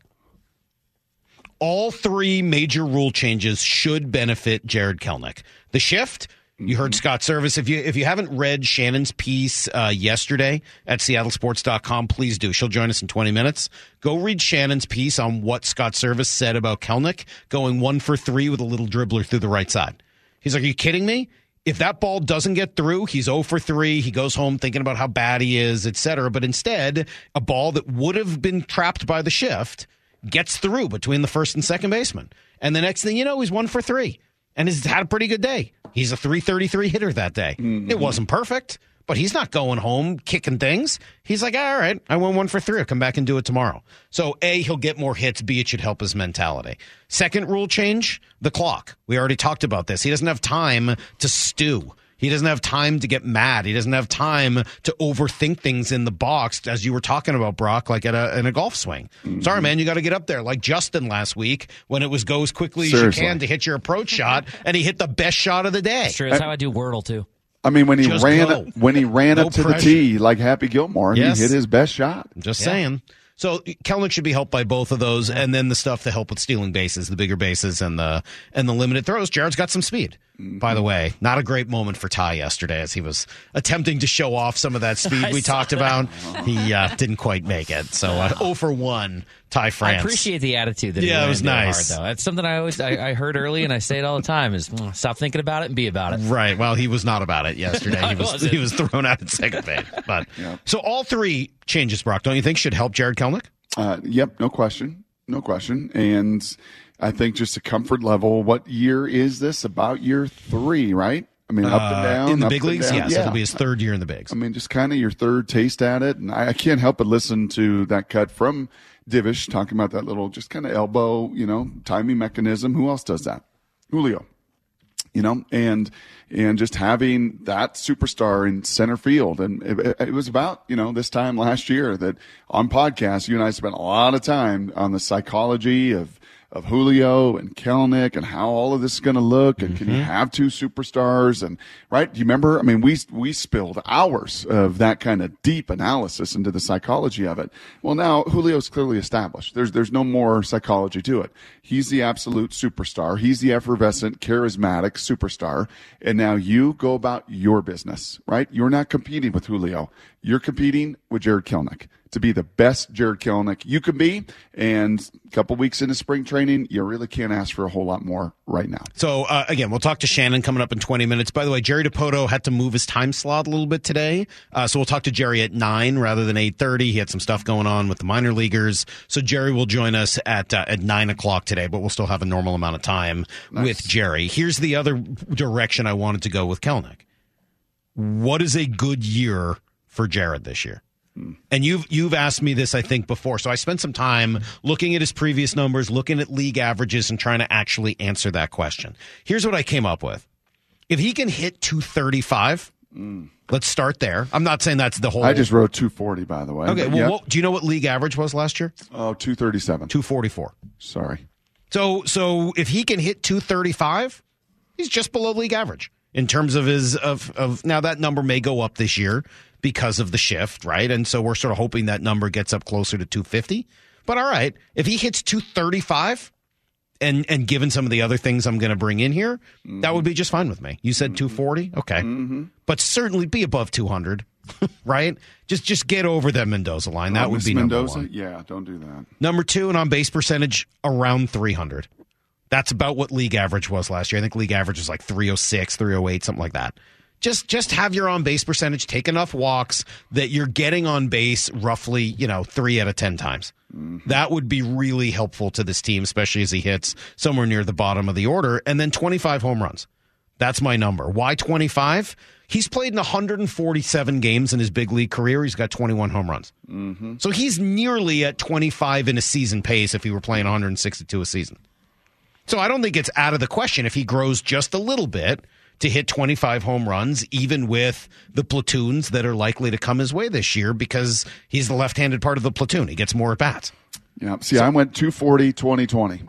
[SPEAKER 4] All three major rule changes should benefit Jarred Kelenic. The shift, you heard Scott Servais. If you if you haven't read Shannon's piece uh, yesterday at seattlesports.com, please do. She'll join us in 20 minutes. Go read Shannon's piece on what Scott Servais said about Kelenic going one for three with a little dribbler through the right side. He's like, Are you kidding me? If that ball doesn't get through, he's 0 for 3. He goes home thinking about how bad he is, etc. But instead, a ball that would have been trapped by the shift gets through between the first and second baseman. And the next thing you know, he's 1 for 3 and has had a pretty good day. He's a 333 hitter that day. It mm-hmm. wasn't perfect, but he's not going home kicking things. He's like, all right, I went one for three. I'll come back and do it tomorrow. So, A, he'll get more hits. B, it should help his mentality. Second rule change the clock. We already talked about this. He doesn't have time to stew. He doesn't have time to get mad. He doesn't have time to overthink things in the box, as you were talking about, Brock, like at a, in a golf swing. Sorry, man, you got to get up there. Like Justin last week when it was go as quickly as
[SPEAKER 7] Seriously.
[SPEAKER 4] you can to hit your approach shot, and he hit the best shot of the day.
[SPEAKER 10] That's true. That's how I do Wordle too.
[SPEAKER 7] I mean, when he
[SPEAKER 4] Just
[SPEAKER 7] ran
[SPEAKER 4] go.
[SPEAKER 7] when he ran
[SPEAKER 4] No
[SPEAKER 7] up to
[SPEAKER 4] pressure.
[SPEAKER 7] the tee like Happy Gilmore,
[SPEAKER 4] Yes.
[SPEAKER 7] he hit his best shot.
[SPEAKER 4] Just saying. So Kelenic should be helped by both of those, and then the stuff to help with stealing bases, the bigger bases, and the and the limited throws. Jared's got some speed. By the way, not a great moment for Ty yesterday as he was attempting to show off some of that (laughs) speed we
[SPEAKER 10] saw
[SPEAKER 4] talked about. (laughs) He uh, didn't quite make it. So uh, 0 for 1, Ty France.
[SPEAKER 10] I appreciate the attitude that he
[SPEAKER 4] Yeah, it was
[SPEAKER 10] into
[SPEAKER 4] nice.
[SPEAKER 10] Hard, though. That's something I always I, I heard early, and I say it all the time: is mm, stop thinking about it and be about it.
[SPEAKER 4] Right. Well, he was not about it (laughs) yesterday.
[SPEAKER 10] No,
[SPEAKER 4] he
[SPEAKER 10] he
[SPEAKER 4] was
[SPEAKER 10] wasn't.
[SPEAKER 4] he was thrown out at second base. But so all three changes, Brock, don't you think should help Jarred Kelenic?
[SPEAKER 7] Uh, yep, no question, no question. And I think just a comfort level. What year is this? About year three, right? I mean, up and
[SPEAKER 4] Uh,
[SPEAKER 7] down
[SPEAKER 4] in the big leagues. Yes,
[SPEAKER 7] Yeah.
[SPEAKER 4] it'll be his third year in the bigs.
[SPEAKER 7] I mean, just kind of your third taste at it. And I, I can't help but listen to that cut from Divish talking about that little just kind of elbow, you know, timing mechanism. Who else does that? Julio. You know, and and just having that superstar in center field, and it, it was about you know this time last year that on podcast you and I spent a lot of time on the psychology of of Julio and Kelenic and how all of this is going to look and can you mm-hmm. have two superstars and right? Do you remember? I mean we we spilled hours of that kind of deep analysis into the psychology of it. Well now Julio's clearly established. There's there's no more psychology to it. He's the absolute superstar. He's the effervescent charismatic superstar. And now you go about your business right? You're not competing with Julio. You're competing with Jarred Kelenic to be the best Jarred Kelenic you can be. And a couple weeks into spring training, you really can't ask for a whole lot more right now.
[SPEAKER 4] So uh, again, we'll talk to Shannon coming up in 20 minutes. By the way, Jerry Dipoto had to move his time slot a little bit today, uh, so we'll talk to Jerry at nine rather than 8:30. He had some stuff going on with the minor leaguers, so Jerry will join us at uh, at nine o'clock today. But we'll still have a normal amount of time with Jerry. Here's the other direction I wanted to go with Kelenic. What is a good year for Jared this year? And you've you've asked me this, I think, before. So I spent some time looking at his previous numbers, looking at league averages, and trying to actually answer that question. Here's what I came up with: if he can hit 235, let's start there. I'm not saying that's the whole.
[SPEAKER 7] I just wrote 240, by the way.
[SPEAKER 4] okay. Well,
[SPEAKER 7] yep.
[SPEAKER 4] what, do you know what league average was last year?
[SPEAKER 7] oh, 237.
[SPEAKER 4] 244.
[SPEAKER 7] Sorry.
[SPEAKER 4] So so if he can hit 235, he's just below league average in terms of his of of now that number may go up this year because of the shift, right? And so we're sort of hoping that number gets up closer to 250. But all right, if he hits 235 and and given some of the other things I'm going to bring in here, that would be just fine with me. You said mm-hmm. 240, okay. Mm-hmm. But certainly be above 200, (laughs) right? Just just get over that Mendoza line. That
[SPEAKER 7] Oh,
[SPEAKER 4] would be number
[SPEAKER 7] Mendoza.
[SPEAKER 4] one.
[SPEAKER 7] Yeah, don't do that.
[SPEAKER 4] Number two, and on base percentage around 300. That's about what league average was last year. I think league average was like 306, 308, something like that. Just just have your on base percentage, take enough walks that you're getting on base roughly, you know, three out of 10 times. Mm-hmm. That would be really helpful to this team, especially as he hits somewhere near the bottom of the order. And then 25 home runs. That's my number. Why 25? He's played in 147 games in his big league career. He's got 21 home runs. Mm-hmm. So he's nearly at 25 in a season pace if he were playing 162 a season. So I don't think it's out of the question if he grows just a little bit to hit 25 home runs, even with the platoons that are likely to come his way this year because he's the left handed part of the platoon. He gets more at bats.
[SPEAKER 7] Yeah. See, I went 240, 20, 20.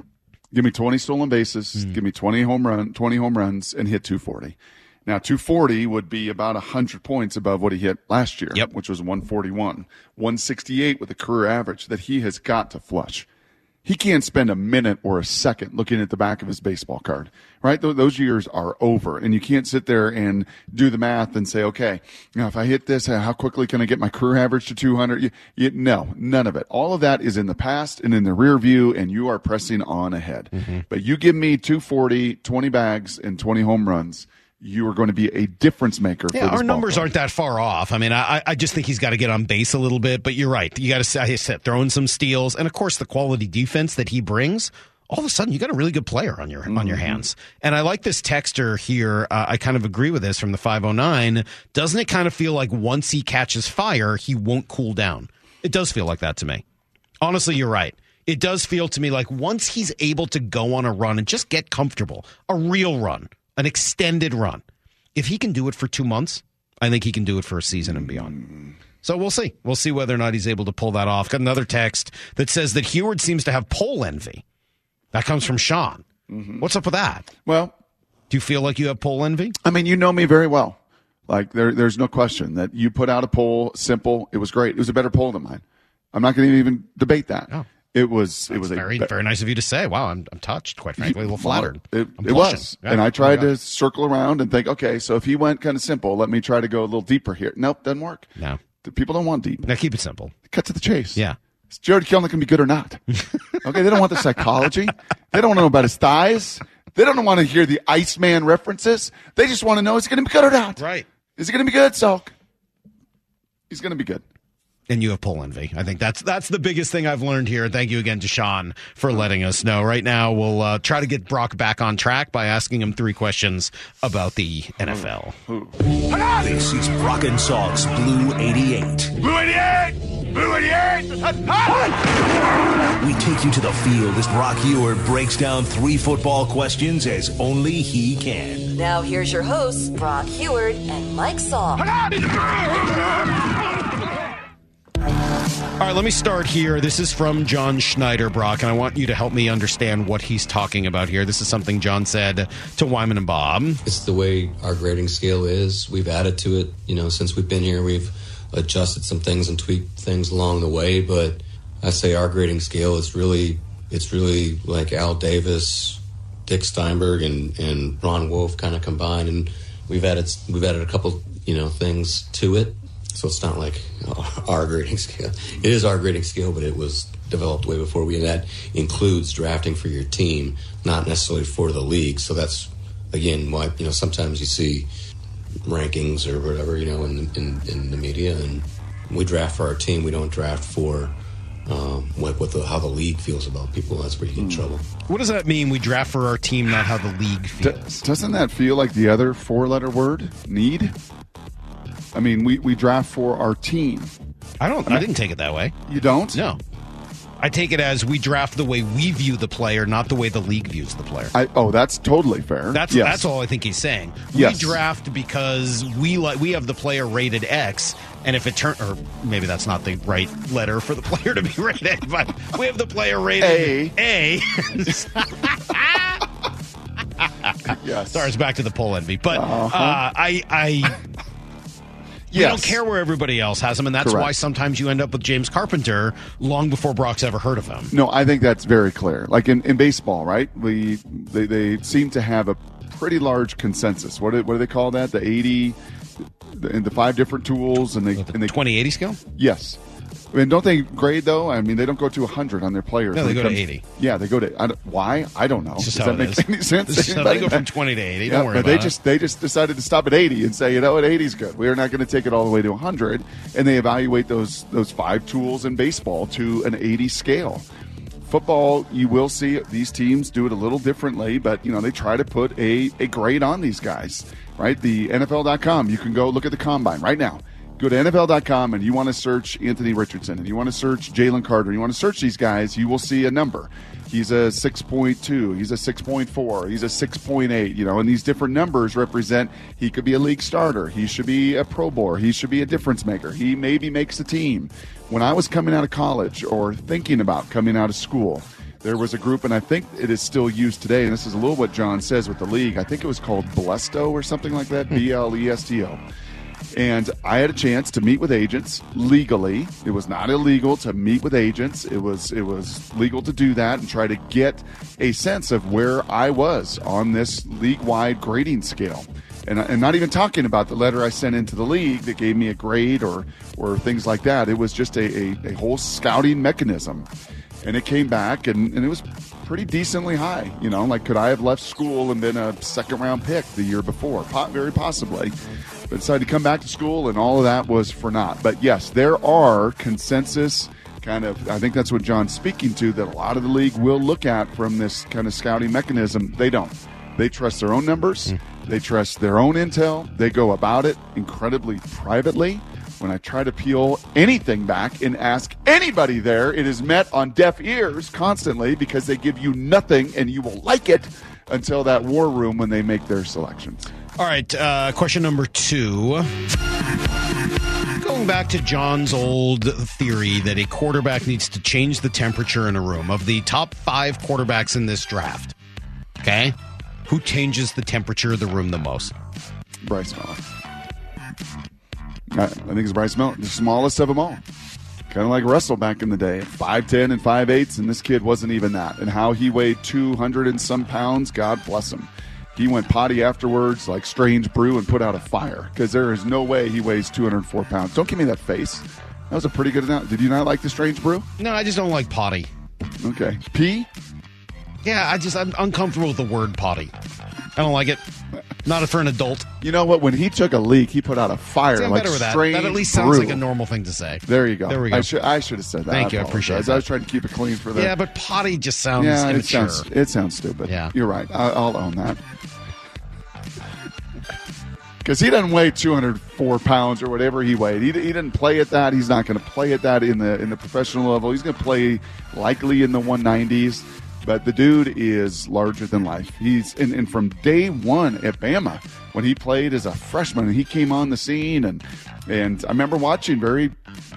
[SPEAKER 7] Give me 20 stolen bases,
[SPEAKER 4] Hmm.
[SPEAKER 7] give me 20 home run, 20 home runs, and hit 240. Now, 240 would be about 100 points above what he hit last year, which was 141. 168 with a career average that he has got to flush. He can't spend a minute or a second looking at the back of his baseball card, right? Those years are over. And you can't sit there and do the math and say, okay, you know, if I hit this, how quickly can I get my career average to 200? You, you, no, none of it. All of that is in the past and in the rear view, and you are pressing on ahead. Mm-hmm. But you give me 240, 20 bags, and 20 home runs you are going to be a difference maker.
[SPEAKER 4] Yeah, our numbers aren't that far off. I mean, I, I just think he's got to get on base a little bit. But you're right. You got to, I said, throwing some steals, and of course, the quality defense that he brings. All of a sudden, you got a really good player on your on your
[SPEAKER 7] Mm-hmm.
[SPEAKER 4] hands. And I like this texter here. Uh, I kind of agree with this from the 509. Doesn't it kind of feel like once he catches fire, he won't cool down? It does feel like that to me. Honestly, you're right. It does feel to me like once he's able to go on a run and just get comfortable, a real run, an extended run, if he can do it for two months, I think he can do it for a season and beyond. So we'll see. We'll see whether or not he's able to pull that off. Got another text that says that Huard seems to have pole envy. That comes from Shawn. Mm-hmm. What's up with that?
[SPEAKER 7] Well,
[SPEAKER 4] do you feel like you have pole envy?
[SPEAKER 7] I mean, you know me very well. Like there, there's no question that you put out a poll, simple. It was great. It was a better poll than mine. I'm not going to even debate that. Oh. It was. it was
[SPEAKER 4] Very,
[SPEAKER 7] be-
[SPEAKER 4] very nice of you to say. Wow, I'm, I'm touched. Quite frankly, a little flattered.
[SPEAKER 7] It, it was.
[SPEAKER 4] Yeah.
[SPEAKER 7] And I
[SPEAKER 4] Oh
[SPEAKER 7] tried
[SPEAKER 4] my
[SPEAKER 7] to circle around and think, okay, so if he went kind of simple, let me try to go a little deeper here. Nope, doesn't work.
[SPEAKER 4] No.
[SPEAKER 7] The people don't want deep.
[SPEAKER 4] Now keep it simple.
[SPEAKER 7] Cut to the chase.
[SPEAKER 4] Yeah.
[SPEAKER 7] Is Jarred Kelenic going to be good or not? (laughs) okay, they don't want the psychology. They don't want to know about his thighs. They don't want to hear the Iceman references. They just want to know is he going to be good or not?
[SPEAKER 4] Right.
[SPEAKER 7] Is he going to be good, Salk? He's going to be good.
[SPEAKER 4] And you have pole envy. I think that's that's the biggest thing I've learned here. Thank you again to Shawn for letting us know. Right now, we'll uh, try to get Brock back on track by asking him three questions about the NFL.
[SPEAKER 2] This is Brock and Salk's Blue 88.
[SPEAKER 13] Blue 88! Blue 88!
[SPEAKER 2] We take you to the field as Brock Huard breaks down three football questions as only he can.
[SPEAKER 5] Now here's your hosts, Brock Huard and Mike Salk.
[SPEAKER 4] All right, let me start here. This is from John Schneider, Brock, and I want you to help me understand what he's talking about here. This is something John said to Wyman and Bob.
[SPEAKER 14] It's the way our grading scale is. We've added to it, you know, since we've been here. We've adjusted some things and tweaked things along the way, but I say our grading scale is really, it's really like Al Davis, Dick Steinberg, and and Ron Wolf kind of combined, and we've added we've added a couple, you know, things to it. So it's not like (laughs) our grading scale. It is our grading scale, but it was developed way before we. And that includes drafting for your team, not necessarily for the league. So that's again why you know sometimes you see rankings or whatever you know in in, in the media, and we draft for our team. We don't draft for um, what what the, how the league feels about people. That's where you get in trouble.
[SPEAKER 4] What does that mean? We draft for our team, not how the league feels.
[SPEAKER 7] Doesn't that feel like the other four letter word? Need? I mean, we, we draft for our team.
[SPEAKER 4] I don't. I didn't take it that way.
[SPEAKER 7] You don't?
[SPEAKER 4] No. I take it as we draft the way we view the player, not the way the league views the player.
[SPEAKER 7] I, oh, that's totally fair.
[SPEAKER 4] That's
[SPEAKER 7] Yes.
[SPEAKER 4] that's all I think he's saying.
[SPEAKER 7] Yes.
[SPEAKER 4] We draft because we like we have the player rated X, and if it turn or maybe that's not the right letter for the (laughs) player to be rated, but we have the player rated A. (laughs)
[SPEAKER 7] yes.
[SPEAKER 4] Sorry, it's back to the poll envy, but
[SPEAKER 7] Uh-huh.
[SPEAKER 4] uh, I I. We don't care where everybody else has him, and that's
[SPEAKER 7] Correct.
[SPEAKER 4] why sometimes you end up with James Carpenter long before Brock's ever heard of him.
[SPEAKER 7] No, I think that's very clear. Like in, in baseball, right? We they, they seem to have a pretty large consensus. What do, what do they call that? The eighty, the, and the five different tools, and they and they
[SPEAKER 4] twenty eighty scale.
[SPEAKER 7] Yes. I mean, don't they grade though? I mean, they don't go to hundred on their players.
[SPEAKER 4] No, they go to 80.
[SPEAKER 7] Yeah, they go to I don't- why? I don't know. Does that make
[SPEAKER 4] is.
[SPEAKER 7] any sense?
[SPEAKER 4] This is how they go from 20 to 80.
[SPEAKER 7] Yeah,
[SPEAKER 4] Don't worry
[SPEAKER 7] they
[SPEAKER 4] about it.
[SPEAKER 7] just they just decided to stop at eighty and say, you know what, eighty is good. We are not going to take it all the way to hundred, and they evaluate those those five tools in baseball to an eighty scale. Football, you will see these teams do it a little differently, but you know they try to put a, a grade on these guys, right? The NFL.com, you can go look at the combine right now. Go to NFL.com and you want to search Anthony Richardson and you want to search Jalen Carter. And You want to search these guys, you will see a number. He's a 6.2, he's a 6.4, he's a 6.8, you know, and these different numbers represent he could be a league starter, he should be a pro bowler, he should be a difference maker, he maybe makes the team. When I was coming out of college or thinking about coming out of school, there was a group, and I think it is still used today. And this is a little what John says with the league. I think it was called Blesto or something like that. Hmm. B L E S T O. And I had a chance to meet with agents legally. It was not illegal to meet with agents. It was it was legal to do that and try to get a sense of where I was on this league wide grading scale. And, not even talking about the letter I sent into the league that gave me a grade or or things like that. It was just a, a, a whole scouting mechanism. And it came back and, and it was pretty decently high. You know, like could I have left school and been a second round pick the year before? Very possibly but decided to come back to school, and all of that was for naught. But yes, there are consensus kind of. I think that's what John's speaking to. That a lot of the league will look at from this kind of scouting mechanism. They don't. They trust their own numbers. Hmm. They trust their own intel. They go about it incredibly privately. When I try to peel anything back and ask anybody there, it is met on deaf ears constantly because they give you nothing and you will like it until that war room when they make their selections.
[SPEAKER 4] All right, uh, question number two. Going back to John's old theory that a quarterback needs to change the temperature in a room. Of the top five quarterbacks in this draft, okay, who changes the temperature of the room the most?
[SPEAKER 7] Bryce Miller. I, I think it's Bryce Miller, the smallest of them all. Kind of like Russell back in the day, five ten and five eighths, and this kid wasn't even that. And how he weighed two hundred and some pounds, God bless him. He went potty afterwards, like strange brew, and put out a fire because there is no way he weighs two hundred four pounds. Don't give me that face. That was a pretty good analogy. Did you not like the strange brew?
[SPEAKER 4] No, I just don't like potty.
[SPEAKER 7] Okay, pee.
[SPEAKER 4] Yeah, I just I'm uncomfortable with the word potty. I don't like it. Not for an adult.
[SPEAKER 7] You know what? When he took a leak, he put out a fire
[SPEAKER 4] See, I'm
[SPEAKER 7] like
[SPEAKER 4] better with that.
[SPEAKER 7] strange
[SPEAKER 4] That at least sounds like a normal thing to say.
[SPEAKER 7] There you go.
[SPEAKER 4] There we go.
[SPEAKER 7] I should I should have said that.
[SPEAKER 4] Thank you. I appreciate
[SPEAKER 7] apologize.
[SPEAKER 4] that.
[SPEAKER 7] I was trying to keep it clean for the.
[SPEAKER 4] Yeah, but potty just sounds
[SPEAKER 7] yeah, it
[SPEAKER 4] immature.
[SPEAKER 7] sounds it sounds stupid.
[SPEAKER 4] Yeah.
[SPEAKER 7] you're right. I, I'll own that. Because he doesn't weigh 204 pounds or whatever he weighed. He, he didn't play at that. He's not going to play at that in the in the professional level. He's going to play likely in the 190s. But the dude is larger than life. He's and, and from day one at Bama when he played as a freshman he came on the scene and and I remember watching very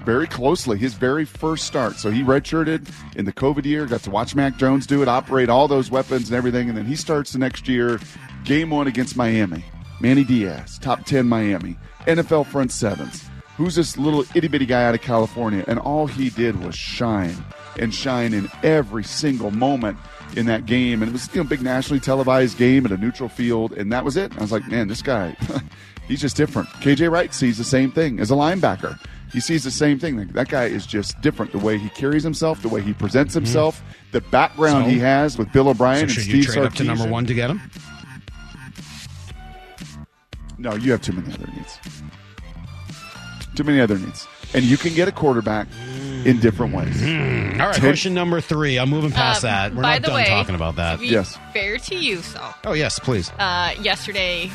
[SPEAKER 7] very closely his very first start. So he redshirted in the COVID year, got to watch Mac Jones do it, operate all those weapons and everything, and then he starts the next year, game one against Miami. Manny Diaz, top 10 Miami, NFL front sevens. Who's this little itty bitty guy out of California? And all he did was shine and shine in every single moment in that game. And it was you know, a big nationally televised game at a neutral field, and that was it. I was like, man, this guy, (laughs) he's just different. KJ Wright sees the same thing as a linebacker. He sees the same thing. Like, That guy is just different. The way he carries himself, the way he presents mm-hmm. himself, the background
[SPEAKER 4] So-
[SPEAKER 7] he has with Bill O'Brien
[SPEAKER 4] So
[SPEAKER 7] and Steve
[SPEAKER 4] you trade up to number one to get him?
[SPEAKER 7] No, you have too many other needs. Too many other needs. And you can get a quarterback in different ways.
[SPEAKER 4] All right,
[SPEAKER 7] Take-
[SPEAKER 4] question number three. I'm moving past
[SPEAKER 9] Um,
[SPEAKER 4] that. We're
[SPEAKER 9] by
[SPEAKER 4] not
[SPEAKER 9] the
[SPEAKER 4] done
[SPEAKER 9] way,
[SPEAKER 4] talking about that.
[SPEAKER 9] To be Fair to you, so.
[SPEAKER 4] Oh yes, please.
[SPEAKER 9] Uh, yesterday,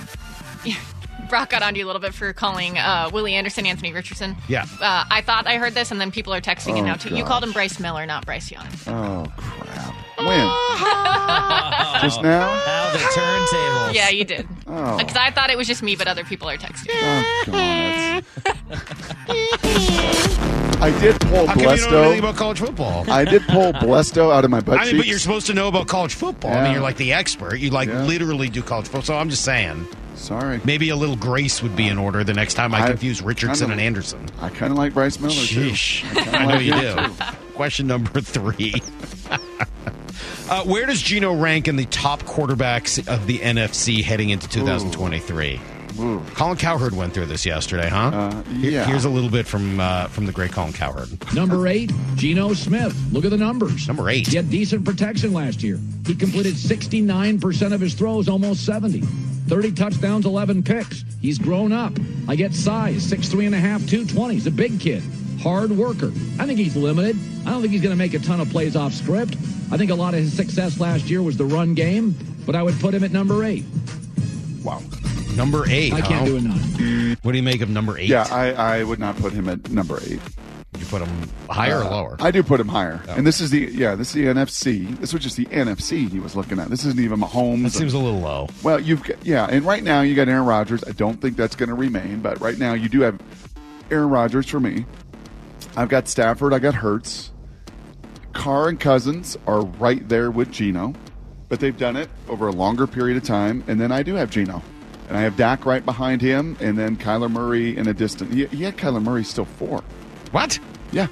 [SPEAKER 9] (laughs) Brock got on to you a little bit for calling uh, Willie Anderson Anthony Richardson.
[SPEAKER 4] Yeah.
[SPEAKER 9] Uh, I thought I heard this, and then people are texting it
[SPEAKER 7] Oh,
[SPEAKER 9] now too. You
[SPEAKER 7] gosh.
[SPEAKER 9] called him Bryce Miller, not Bryce Young.
[SPEAKER 7] Oh crap! When? (laughs) Just now?
[SPEAKER 10] How the turntables.
[SPEAKER 9] Yeah, you did.
[SPEAKER 7] Oh.
[SPEAKER 9] Because I thought it was just me, but other people are texting.
[SPEAKER 7] Oh, come on. (laughs) I did pull
[SPEAKER 4] How come you know anything about college football? (laughs)
[SPEAKER 7] I did pull Blesto out of my butt
[SPEAKER 4] I mean, but you're supposed to know about college football. I
[SPEAKER 7] Yeah.
[SPEAKER 4] mean, you're like the expert. You like
[SPEAKER 7] Yeah.
[SPEAKER 4] literally do college football. So I'm just saying.
[SPEAKER 7] Sorry.
[SPEAKER 4] Maybe a little grace would be in order the next time I,
[SPEAKER 7] I
[SPEAKER 4] confuse Richardson
[SPEAKER 7] kinda-
[SPEAKER 4] and Anderson.
[SPEAKER 7] I kind of like Bryce Miller
[SPEAKER 4] Sheesh.
[SPEAKER 7] too. (laughs)
[SPEAKER 4] I know you do. Question number three. (laughs) uh, where does Geno rank in the top quarterbacks of the NFC heading into 2023?
[SPEAKER 7] Ooh.
[SPEAKER 4] Colin Cowherd went through this yesterday, huh?
[SPEAKER 7] Uh, yeah.
[SPEAKER 4] Here's a little bit from uh, from the great Colin Cowherd.
[SPEAKER 15] Number eight, Geno Smith. Look at the numbers.
[SPEAKER 4] Number eight.
[SPEAKER 15] He had decent protection last year. He completed 69% of his throws, almost 70. 30 touchdowns, 11 picks. He's grown up. I get size, 6'3 and a half, 220. He's a big kid. Hard worker. I think he's limited. I don't think he's going to make a ton of plays off script. I think a lot of his success last year was the run game, but I would put him at number eight.
[SPEAKER 7] Wow.
[SPEAKER 4] Number eight.
[SPEAKER 15] I can't
[SPEAKER 4] huh?
[SPEAKER 15] do a nine.
[SPEAKER 4] What do you make of number eight?
[SPEAKER 7] Yeah, I, I would not put him at number eight.
[SPEAKER 4] You put him higher or
[SPEAKER 7] Uh,
[SPEAKER 4] lower?
[SPEAKER 7] I do put him higher.
[SPEAKER 4] Oh.
[SPEAKER 7] And this is the yeah, this is the NFC. This was just the NFC he was looking at. This isn't even Mahomes.
[SPEAKER 4] That seems a little low.
[SPEAKER 7] Well, you've got, yeah, and right now you got Aaron Rodgers. I don't think that's going to remain, but right now you do have Aaron Rodgers for me. I've got Stafford. I got Hurts. Carr and Cousins are right there with Geno, but they've done it over a longer period of time. And then I do have Geno. And I have Dak right behind him, and then Kyler Murray in a distance. He, he had Kyler Murray still four.
[SPEAKER 4] What?
[SPEAKER 7] Yeah.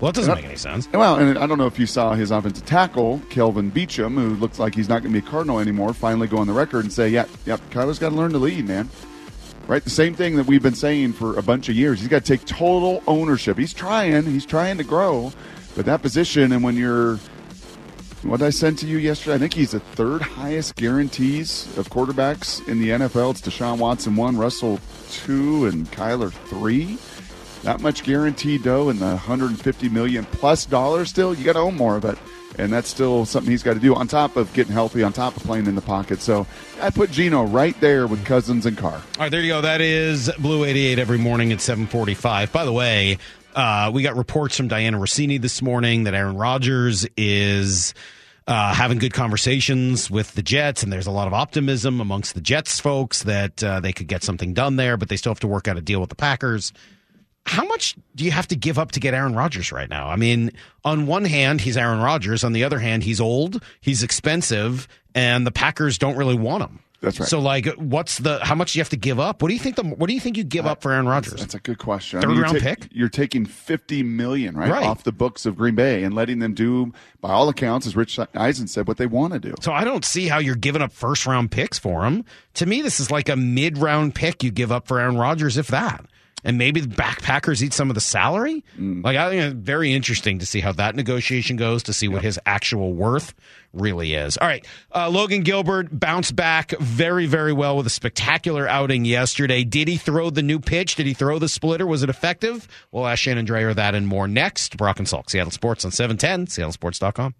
[SPEAKER 4] Well, it doesn't
[SPEAKER 7] And I-
[SPEAKER 4] make any sense.
[SPEAKER 7] Well, and I don't know if you saw his offensive tackle, Kelvin Beachum, who looks like he's not going to be a Cardinal anymore, finally go on the record and say, "Yeah, yep, Kyler's got to learn to lead, man." Right, the same thing that we've been saying for a bunch of years. He's got to take total ownership. He's trying, he's trying to grow, but that position, and when you're what I sent to you yesterday, I think he's the third highest guarantees of quarterbacks in the NFL. It's Deshaun Watson one, Russell two, and Kyler three. That much guaranteed dough and the 150 million plus dollars still, you got to own more of it. And that's still something he's got to do on top of getting healthy, on top of playing in the pocket. So I put Geno right there with Cousins and Carr.
[SPEAKER 4] All right, there you go. That is Blue 88 every morning at 745. By the way, uh, we got reports from Dianna Russini this morning that Aaron Rodgers is uh, having good conversations with the Jets, and there's a lot of optimism amongst the Jets folks that uh, they could get something done there, but they still have to work out a deal with the Packers. How much do you have to give up to get Aaron Rodgers right now? I mean, on one hand, he's Aaron Rodgers. On the other hand, he's old, he's expensive, and the Packers don't really want him.
[SPEAKER 7] That's right.
[SPEAKER 4] So, like, what's the how much do you have to give up? What do you think the What do you think you give up for Aaron Rodgers?
[SPEAKER 7] That's a good question.
[SPEAKER 4] Third
[SPEAKER 7] you're
[SPEAKER 4] round
[SPEAKER 7] ta-
[SPEAKER 4] pick?
[SPEAKER 7] You're taking 50 million right,
[SPEAKER 4] Right.
[SPEAKER 7] off the books of Green Bay and letting them do, by all accounts, as Rich Eisen said, what they want to do.
[SPEAKER 4] So I don't see how you're giving up first round picks for him. To me, this is like a mid round pick you give up for Aaron Rodgers, if that. And maybe the backpackers eat some of the salary. Like I think it's very interesting to see how that negotiation goes, to see what his actual worth really is. All right, uh, Logan Gilbert bounced back very, very well with a spectacular outing yesterday. Did he throw the new pitch? Did he throw the splitter? Was it effective? We'll ask Shannon Drayer that and more next. Brock and Salk, Seattle Sports on seven ten, SeattleSports.com.